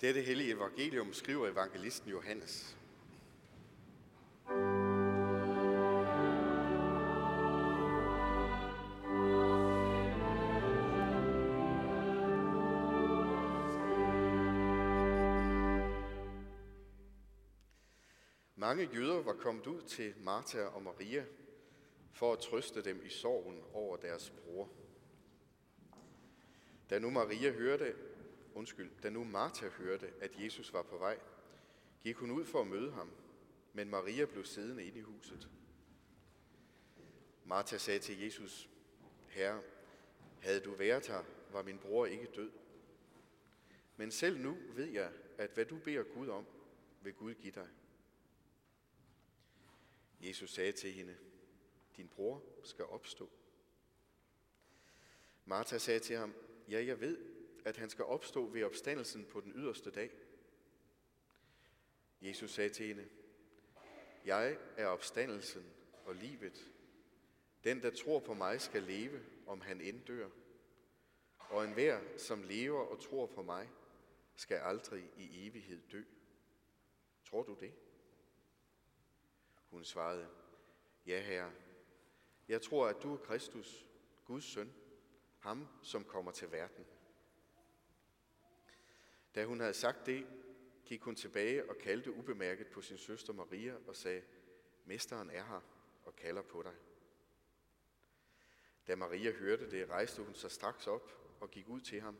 Dette hellige evangelium skriver evangelisten Johannes. Mange jøder var kommet ud til Martha og Maria for at trøste dem i sorgen over deres bror. Da nu Maria hørte, undskyld, da nu Martha hørte, at Jesus var på vej, gik hun ud for at møde ham, men Maria blev siddende inde i huset. Martha sagde til Jesus, Herre, havde du været her, var min bror ikke død. Men selv nu ved jeg, at hvad du beder Gud om, vil Gud give dig. Jesus sagde til hende, din bror skal opstå. Martha sagde til ham, ja, jeg ved, at han skal opstå ved opstandelsen på den yderste dag. Jesus sagde til hende, jeg er opstandelsen og livet. Den, der tror på mig, skal leve, om han end dør. Og enhver, som lever og tror på mig, skal aldrig i evighed dø. Tror du det? Hun svarede, ja herre, jeg tror, at du er Kristus, Guds søn, ham som kommer til verden. Da hun havde sagt det, gik hun tilbage og kaldte ubemærket på sin søster Maria og sagde, Mesteren er her og kalder på dig. Da Maria hørte det, rejste hun sig straks op og gik ud til ham.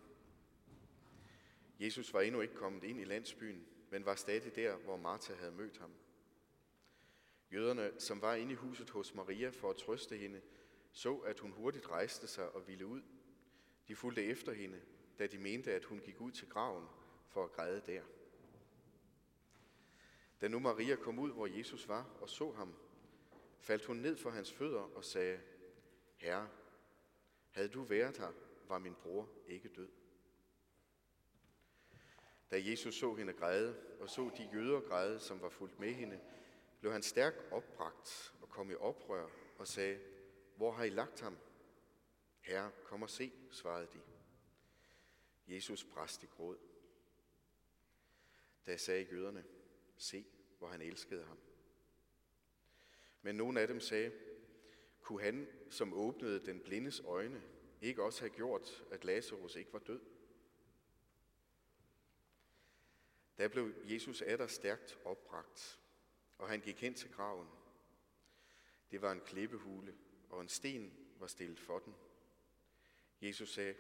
Jesus var endnu ikke kommet ind i landsbyen, men var stadig der, hvor Martha havde mødt ham. Jøderne, som var inde i huset hos Maria for at trøste hende, så, at hun hurtigt rejste sig og ville ud. De fulgte efter hende, da de mente, at hun gik ud til graven for at græde der. Da nu Maria kom ud, hvor Jesus var, og så ham, faldt hun ned for hans fødder og sagde, Herre, havde du været her, var min bror ikke død. Da Jesus så hende græde, og så de jøder græde, som var fulgt med hende, blev han stærkt opbragt og kom i oprør og sagde, hvor har I lagt ham? Herre, kom og se, svarede de. Jesus brast i gråd. Da sagde jøderne, se, hvor han elskede ham. Men nogle af dem sagde, kunne han, som åbnede den blindes øjne, ikke også have gjort, at Lazarus ikke var død? Da blev Jesus atter stærkt opbragt, og han gik hen til graven. Det var en klippehule, og en sten var stillet for den. Jesus sagde,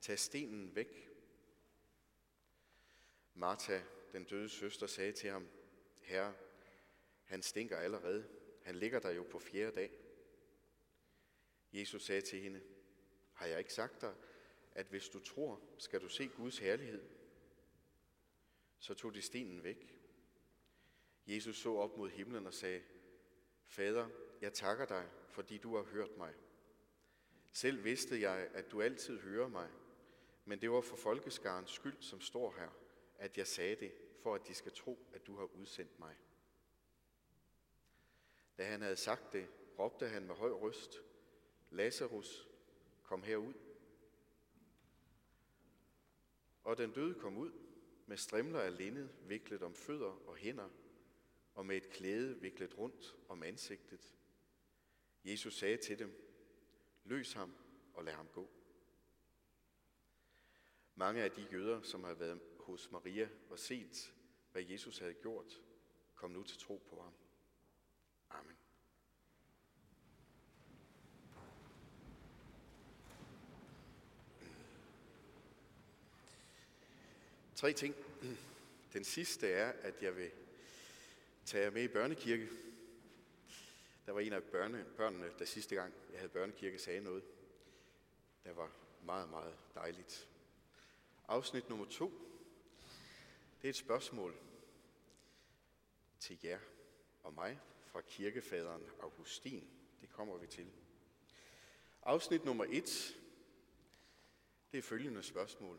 tag stenen væk. Martha, den døde søster, sagde til ham, Herre, han stinker allerede. Han ligger der jo på fjerde dag. Jesus sagde til hende, har jeg ikke sagt dig, at hvis du tror, skal du se Guds herlighed? Så tog de stenen væk. Jesus så op mod himlen og sagde, Fader, jeg takker dig, fordi du har hørt mig. Selv vidste jeg, at du altid hører mig, men det var for folkeskarens skyld, som står her, at jeg sagde det, for at de skal tro, at du har udsendt mig. Da han havde sagt det, råbte han med høj røst, Lazarus, kom herud. Og den døde kom ud med strimler af linned viklet om fødder og hænder, og med et klæde viklet rundt om ansigtet. Jesus sagde til dem, løs ham og lad ham gå. Mange af de jøder, som havde været hos Maria og set, hvad Jesus havde gjort, kom nu til tro på ham. Amen. Tre ting. Den sidste er, at jeg vil tage jer med i børnekirke. Der var en af børne, børnene, der sidste gang jeg havde børnekirke, sagde noget. Der var meget, meget dejligt. Afsnit nummer to. Det er et spørgsmål til jer og mig fra kirkefaderen Augustin. Det kommer vi til. Afsnit nummer et. Det er følgende spørgsmål.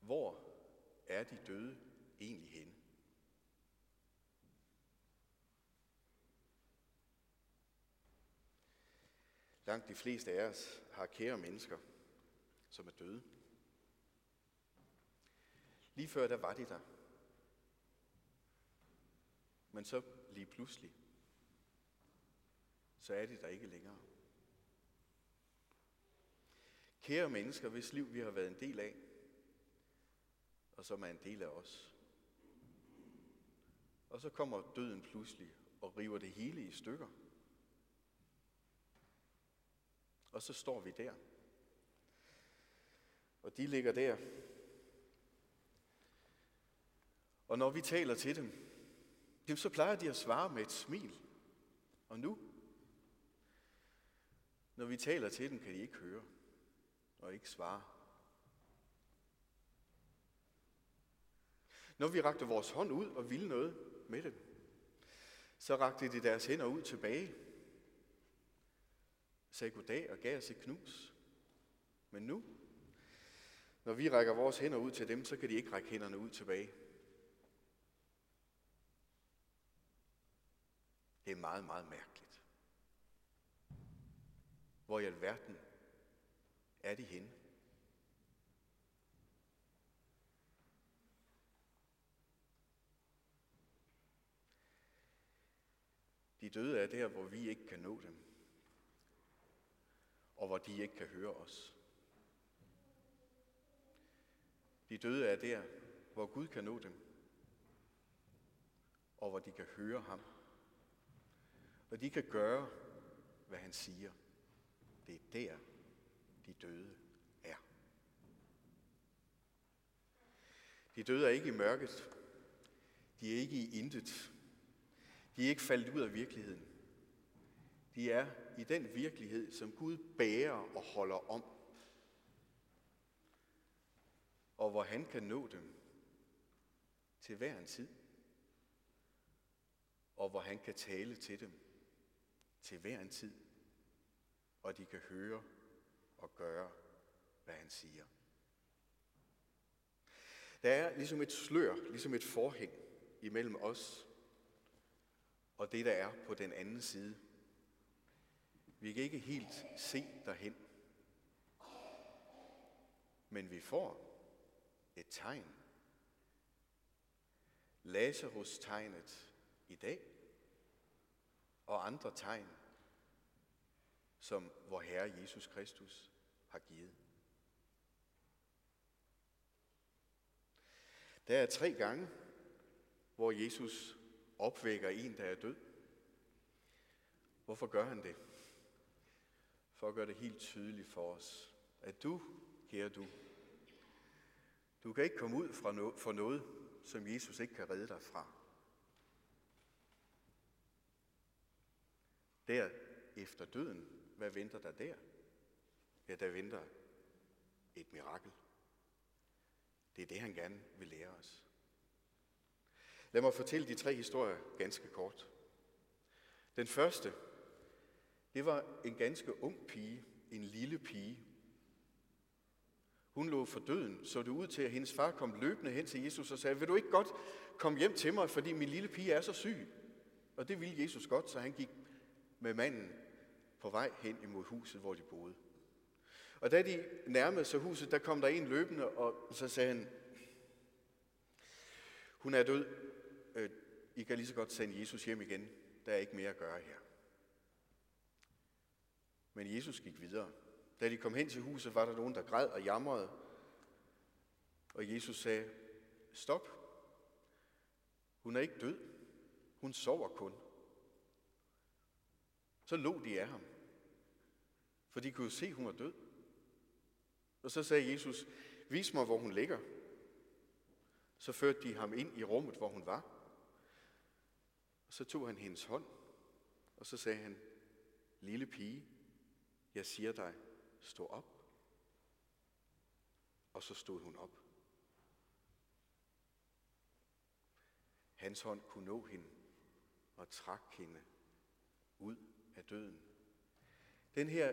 Hvor er de døde egentlig henne? Langt de fleste af os har kære mennesker, som er døde. Lige før, der var de der. Men så lige pludselig, så er de der ikke længere. Kære mennesker, hvis liv vi har været en del af, og som er en del af os. Og så kommer døden pludselig og river det hele i stykker. Og så står vi der. Og de ligger der. Og når vi taler til dem, så plejer de at svare med et smil. Og nu, når vi taler til dem, kan de ikke høre og ikke svare. Når vi rakte vores hånd ud og ville noget med dem, så rakte de deres hænder ud tilbage, sagde goddag og gav os et knus. Men nu, når vi rækker vores hænder ud til dem, så kan de ikke række hænderne ud tilbage. Det er meget, meget mærkeligt. Hvor i alverden er de henne? De døde er der, hvor vi ikke kan nå dem, og hvor de ikke kan høre os. De døde er der, hvor Gud kan nå dem, og hvor de kan høre ham. Og de kan gøre, hvad han siger. Det er der, de døde er. De døde er ikke i mørket. De er ikke i intet. De er ikke faldet ud af virkeligheden. De er i den virkelighed, som Gud bærer og holder om. Og hvor han kan nå dem til hver en tid. Og hvor han kan tale til dem til hver en tid. Og de kan høre og gøre, hvad han siger. Der er ligesom et slør, ligesom et forhæng imellem os og det, der er på den anden side. Vi kan ikke helt se derhen. Men vi får et tegn. Lazarus-tegnet i dag, og andre tegn, som vor Herre Jesus Kristus har givet. Der er tre gange, hvor Jesus opvækker en, der er død. Hvorfor gør han det? For at gøre det helt tydeligt for os, at du, kære du, du kan ikke komme ud fra no- for noget, som Jesus ikke kan redde dig fra. Der efter døden, hvad venter der der? Ja, der venter et mirakel. Det er det, han gerne vil lære os. Lad mig fortælle de tre historier ganske kort. Den første, det var en ganske ung pige, en lille pige. Hun lå for døden, så det ud til, at hendes far kom løbende hen til Jesus og sagde, vil du ikke godt komme hjem til mig, fordi min lille pige er så syg? Og det ville Jesus godt, så han gik med manden på vej hen imod huset, hvor de boede. Og da de nærmede sig huset, der kom der en løbende, og så sagde han, hun er død. Øh, I kan lige så godt sende Jesus hjem igen. Der er ikke mere at gøre her. Men Jesus gik videre. Da de kom hen til huset, var der nogen, der græd og jamrede. Og Jesus sagde, stop. Hun er ikke død. Hun sover kun. Så lå de af ham. For de kunne se, at hun var død. Og så sagde Jesus, vis mig, hvor hun ligger. Så førte de ham ind i rummet, hvor hun var. Og så tog han hendes hånd, og så sagde han, lille pige, jeg siger dig, stå op. Og så stod hun op. Hans hånd kunne nå hende og trak hende ud af døden. Den her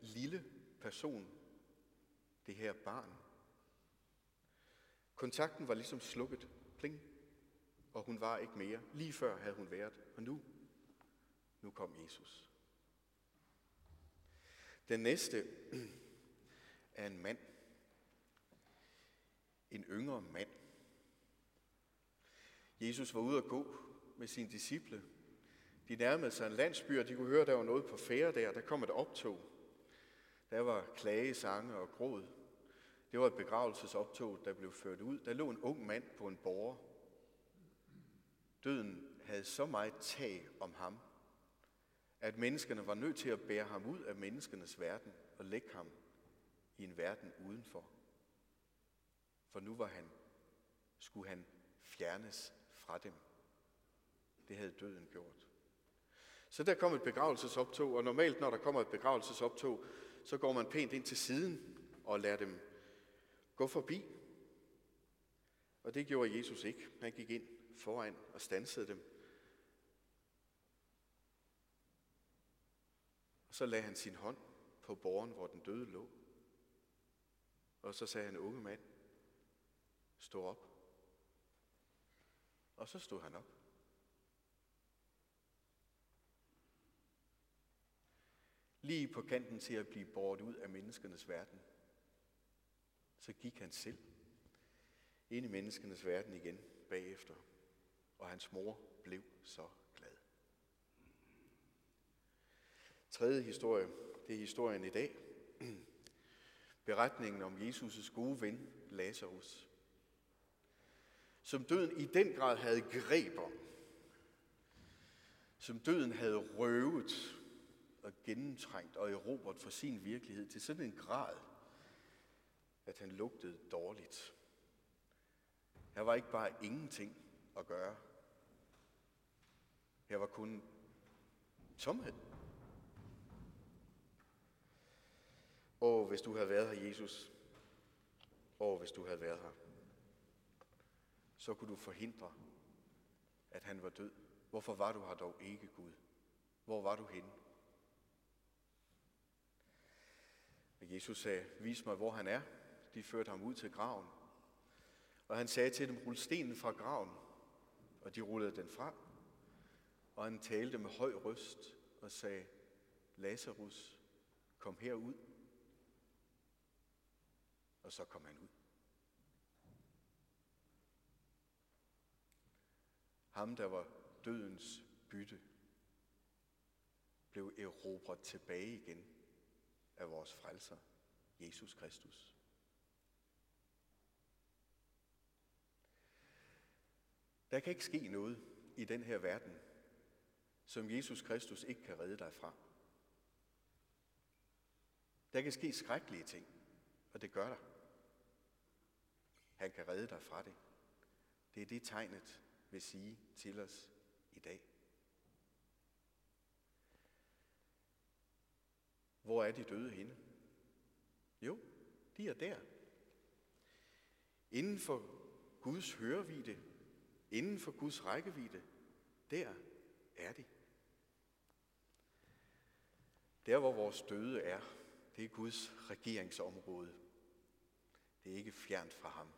lille person, det her barn, kontakten var ligesom slukket. Pling. Og hun var ikke mere. Lige før havde hun været. Og nu, nu kom Jesus. Den næste er en mand. En yngre mand. Jesus var ude at gå med sine disciple. De nærmede sig en landsby, og de kunne høre, at der var noget på færre der. Der kom et optog. Der var klagesange og gråd. Det var et begravelsesoptog, der blev ført ud. Der lå en ung mand på en borger. Døden havde så meget tag om ham, at menneskerne var nødt til at bære ham ud af menneskenes verden og lægge ham i en verden udenfor. For nu var han, skulle han fjernes fra dem. Det havde døden gjort. Så der kom et begravelsesoptog, og normalt når der kommer et begravelsesoptog, så går man pænt ind til siden og lader dem gå forbi. Og det gjorde Jesus ikke. Han gik ind foran og stansede dem. Og så lagde han sin hånd på borgen, hvor den døde lå. Og så sagde han, unge mand, stå op. Og så stod han op. Lige på kanten til at blive båret ud af menneskenes verden, så gik han selv ind i menneskenes verden igen bagefter, og hans mor blev så glad. Tredje historie, det er historien i dag. Beretningen om Jesus' gode ven, Lazarus, som døden i den grad havde greb om, som døden havde røvet og gennemtrængt og erobret for sin virkelighed til sådan en grad, at han lugtede dårligt. Her var ikke bare ingenting at gøre. Her var kun tomhed. Og hvis du havde været her, Jesus, og hvis du havde været her, så kunne du forhindre, at han var død. Hvorfor var du her dog ikke, Gud? Hvor var du henne? Og Jesus sagde, vis mig, hvor han er. De førte ham ud til graven. Og han sagde til dem, rul stenen fra graven. Og de rullede den fra. Og han talte med høj røst og sagde, Lazarus, kom herud. Og så kom han ud. Ham, der var dødens bytte, blev erobret tilbage igen af vores frelser, Jesus Kristus. Der kan ikke ske noget i den her verden, som Jesus Kristus ikke kan redde dig fra. Der kan ske skrækkelige ting, og det gør der. Han kan redde dig fra det. Det er det tegnet vil sige til os i dag. Hvor er de døde henne? Jo, de er der. Inden for Guds hørevide, inden for Guds rækkevidde, der er de. Der, hvor vores døde er, det er Guds regeringsområde. Det er ikke fjernt fra ham.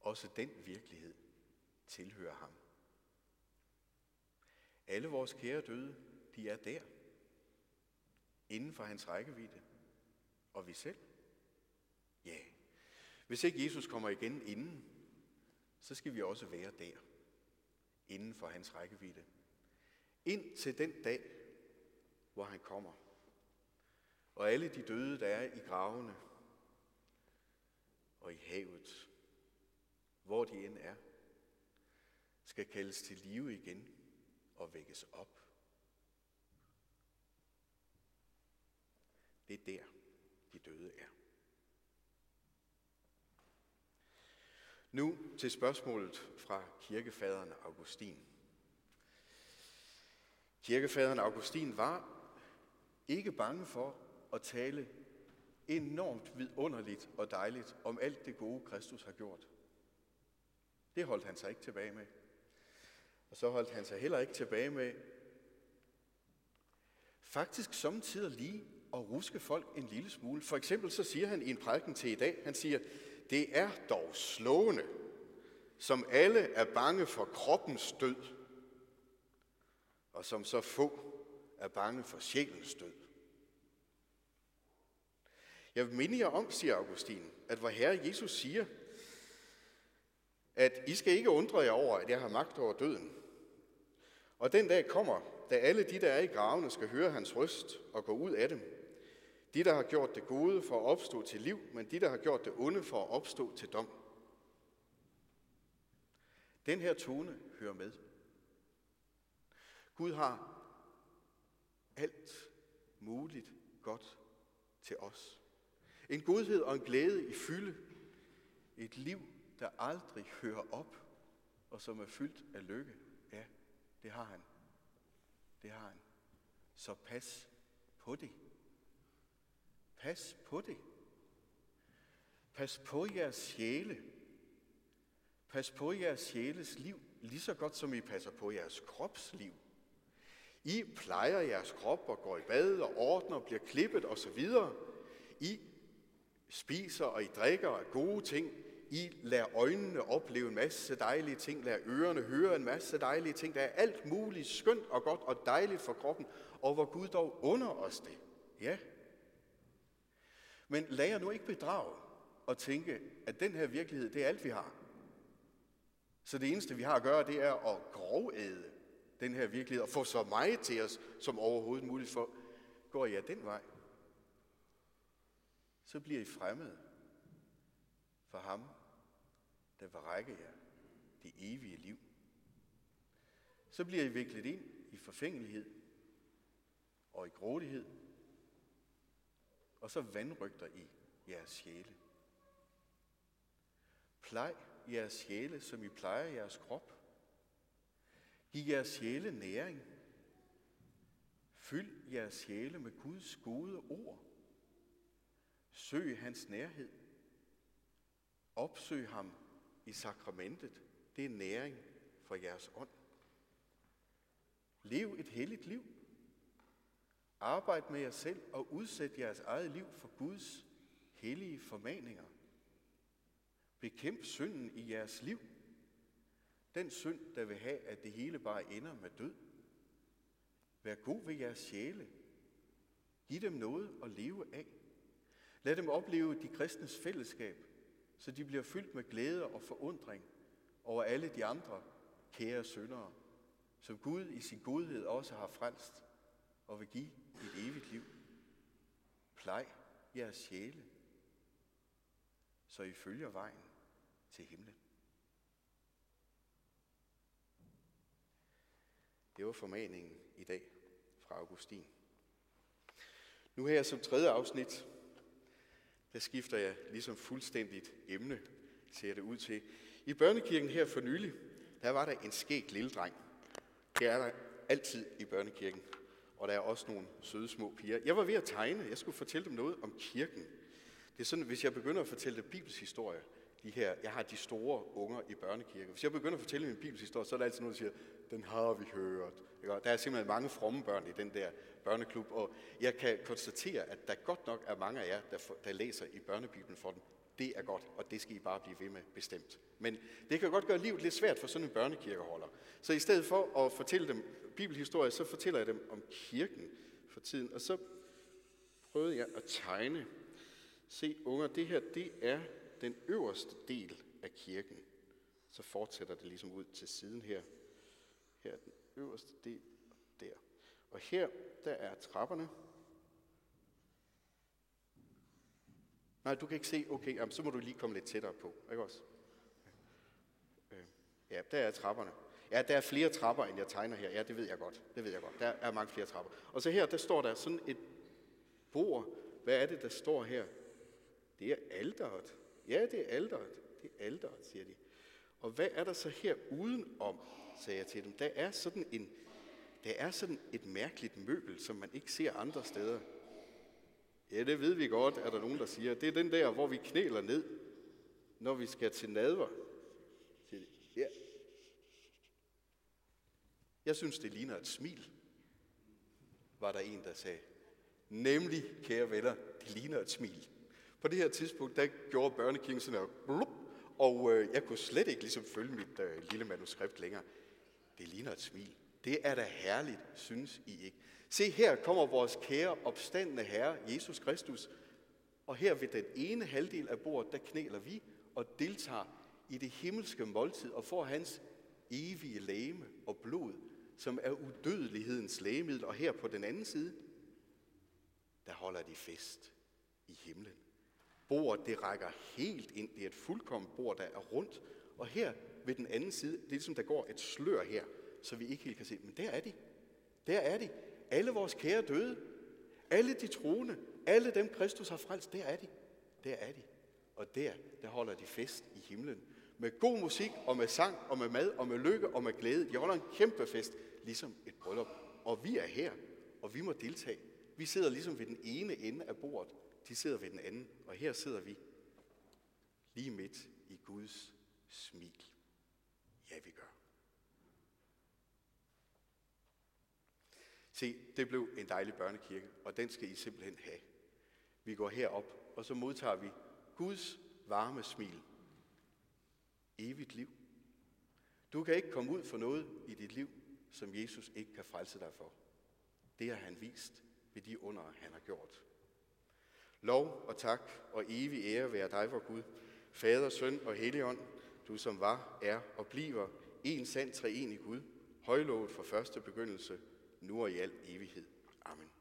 Også den virkelighed tilhører ham. Alle vores kære døde, de er der inden for hans rækkevidde. Og vi selv? Ja. Hvis ikke Jesus kommer igen inden, så skal vi også være der, inden for hans rækkevidde. Ind til den dag, hvor han kommer. Og alle de døde, der er i gravene og i havet, hvor de end er, skal kaldes til live igen og vækkes op. Det er der, de døde er. Nu til spørgsmålet fra kirkefaderen Augustin. Kirkefaderen Augustin var ikke bange for at tale enormt vidunderligt og dejligt om alt det gode, Kristus har gjort. Det holdt han sig ikke tilbage med. Og så holdt han sig heller ikke tilbage med faktisk samtidig lige at ruske folk en lille smule. For eksempel så siger han i en prædiken til i dag, han siger, det er dog slående, som alle er bange for kroppens død, og som så få er bange for sjælens død. Jeg vil minde jer om, siger Augustin, at hvor Herre Jesus siger, at I skal ikke undre jer over, at jeg har magt over døden. Og den dag kommer, da alle de, der er i gravene, skal høre hans røst og gå ud af dem. De, der har gjort det gode for at opstå til liv, men de, der har gjort det onde for at opstå til dom. Den her tone hører med. Gud har alt muligt godt til os. En godhed og en glæde i fylde. Et liv, der aldrig hører op, og som er fyldt af lykke. Ja, det har han. Det har han. Så pas på det. Pas på det. Pas på jeres sjæle. Pas på jeres sjæles liv, lige så godt som I passer på jeres kropsliv. I plejer jeres krop og går i bad og ordner og bliver klippet osv. I spiser og I drikker af gode ting. I lader øjnene opleve en masse dejlige ting, lader ørerne høre en masse dejlige ting. Der er alt muligt skønt og godt og dejligt for kroppen, og hvor Gud dog under os det. Ja. Men lad jer nu ikke bedrage og tænke, at den her virkelighed, det er alt vi har. Så det eneste vi har at gøre, det er at grovæde den her virkelighed og få så meget til os som overhovedet muligt. For går jeg den vej, så bliver I fremmede for ham, der vil række jer det evige liv. Så bliver I viklet ind i forfængelighed og i grådighed, og så vandrygter I jeres sjæle. Plej jeres sjæle, som I plejer jeres krop. Giv jeres sjæle næring. Fyld jeres sjæle med Guds gode ord. Søg hans nærhed. Opsøg ham i sakramentet. Det er næring for jeres ånd. Lev et helligt liv. Arbejd med jer selv og udsæt jeres eget liv for Guds hellige formaninger. Bekæmp synden i jeres liv. Den synd, der vil have, at det hele bare ender med død. Vær god ved jeres sjæle. Giv dem noget at leve af. Lad dem opleve de kristnes fællesskab, så de bliver fyldt med glæde og forundring over alle de andre kære syndere, som Gud i sin godhed også har frelst og vil give et evigt liv. Plej jeres sjæle, så I følger vejen til himlen. Det var formaningen i dag fra Augustin. Nu her som tredje afsnit, der skifter jeg ligesom fuldstændigt emne, ser det ud til. I børnekirken her for nylig, der var der en skæg lille dreng. Det er der altid i børnekirken. Og der er også nogle søde små piger. Jeg var ved at tegne. Jeg skulle fortælle dem noget om kirken. Det er sådan, hvis jeg begynder at fortælle dem Bibels historie, de her, jeg har de store unger i børnekirke. Hvis jeg begynder at fortælle dem en Bibels historie, så er der altid nogen, der siger, den har vi hørt. Der er simpelthen mange fromme børn i den der børneklub, og jeg kan konstatere, at der godt nok er mange af jer, der, for, der læser i børnebibelen for dem. Det er godt, og det skal I bare blive ved med bestemt. Men det kan godt gøre livet lidt svært for sådan en børnekirkeholder. Så i stedet for at fortælle dem bibelhistorie, så fortæller jeg dem om kirken for tiden. Og så prøvede jeg at tegne. Se, unger, det her, det er den øverste del af kirken. Så fortsætter det ligesom ud til siden her. Her er den øverste del der. Og her, der er trapperne. Nej, du kan ikke se. Okay, jamen, så må du lige komme lidt tættere på. Ikke også? Øh, ja, der er trapperne. Ja, der er flere trapper, end jeg tegner her. Ja, det ved jeg godt. Det ved jeg godt. Der er mange flere trapper. Og så her, der står der sådan et bord. Hvad er det, der står her? Det er alderet. Ja, det er alderet. Det er alderet, siger de. Og hvad er der så her udenom, sagde jeg til dem. Der er sådan en, der er sådan et mærkeligt møbel, som man ikke ser andre steder. Ja, det ved vi godt, er der nogen, der siger. Det er den der, hvor vi knæler ned, når vi skal til nadver. Ja. Jeg synes, det ligner et smil, var der en, der sagde. Nemlig, kære venner, det ligner et smil. På det her tidspunkt, der gjorde børnekirken sådan her, blup, og øh, jeg kunne slet ikke ligesom følge mit øh, lille manuskript længere. Det ligner et smil. Det er da herligt, synes I ikke? Se, her kommer vores kære opstandende Herre, Jesus Kristus. Og her ved den ene halvdel af bordet, der knæler vi og deltager i det himmelske måltid og får hans evige læme og blod, som er udødelighedens lægemiddel. Og her på den anden side, der holder de fest i himlen. Bordet, det rækker helt ind. Det er et fuldkommen bord, der er rundt. Og her ved den anden side, det er ligesom, der går et slør her, så vi ikke helt kan se. Men der er de. Der er de. Alle vores kære døde. Alle de troende. Alle dem, Kristus har frelst. Der er de. Der er de. Og der, der holder de fest i himlen. Med god musik, og med sang, og med mad, og med lykke, og med glæde. De holder en kæmpe fest, ligesom et bryllup. Og vi er her, og vi må deltage. Vi sidder ligesom ved den ene ende af bordet. De sidder ved den anden. Og her sidder vi lige midt i Guds smil. Ja, vi gør. Se, det blev en dejlig børnekirke, og den skal I simpelthen have. Vi går herop, og så modtager vi Guds varme smil. Evigt liv. Du kan ikke komme ud for noget i dit liv, som Jesus ikke kan frelse dig for. Det har han vist ved de under, han har gjort. Lov og tak og evig ære være dig, vor Gud, Fader, Søn og Helligånd, du som var, er og bliver en sand treenig Gud, højlovet fra første begyndelse, nu og i al evighed. Amen.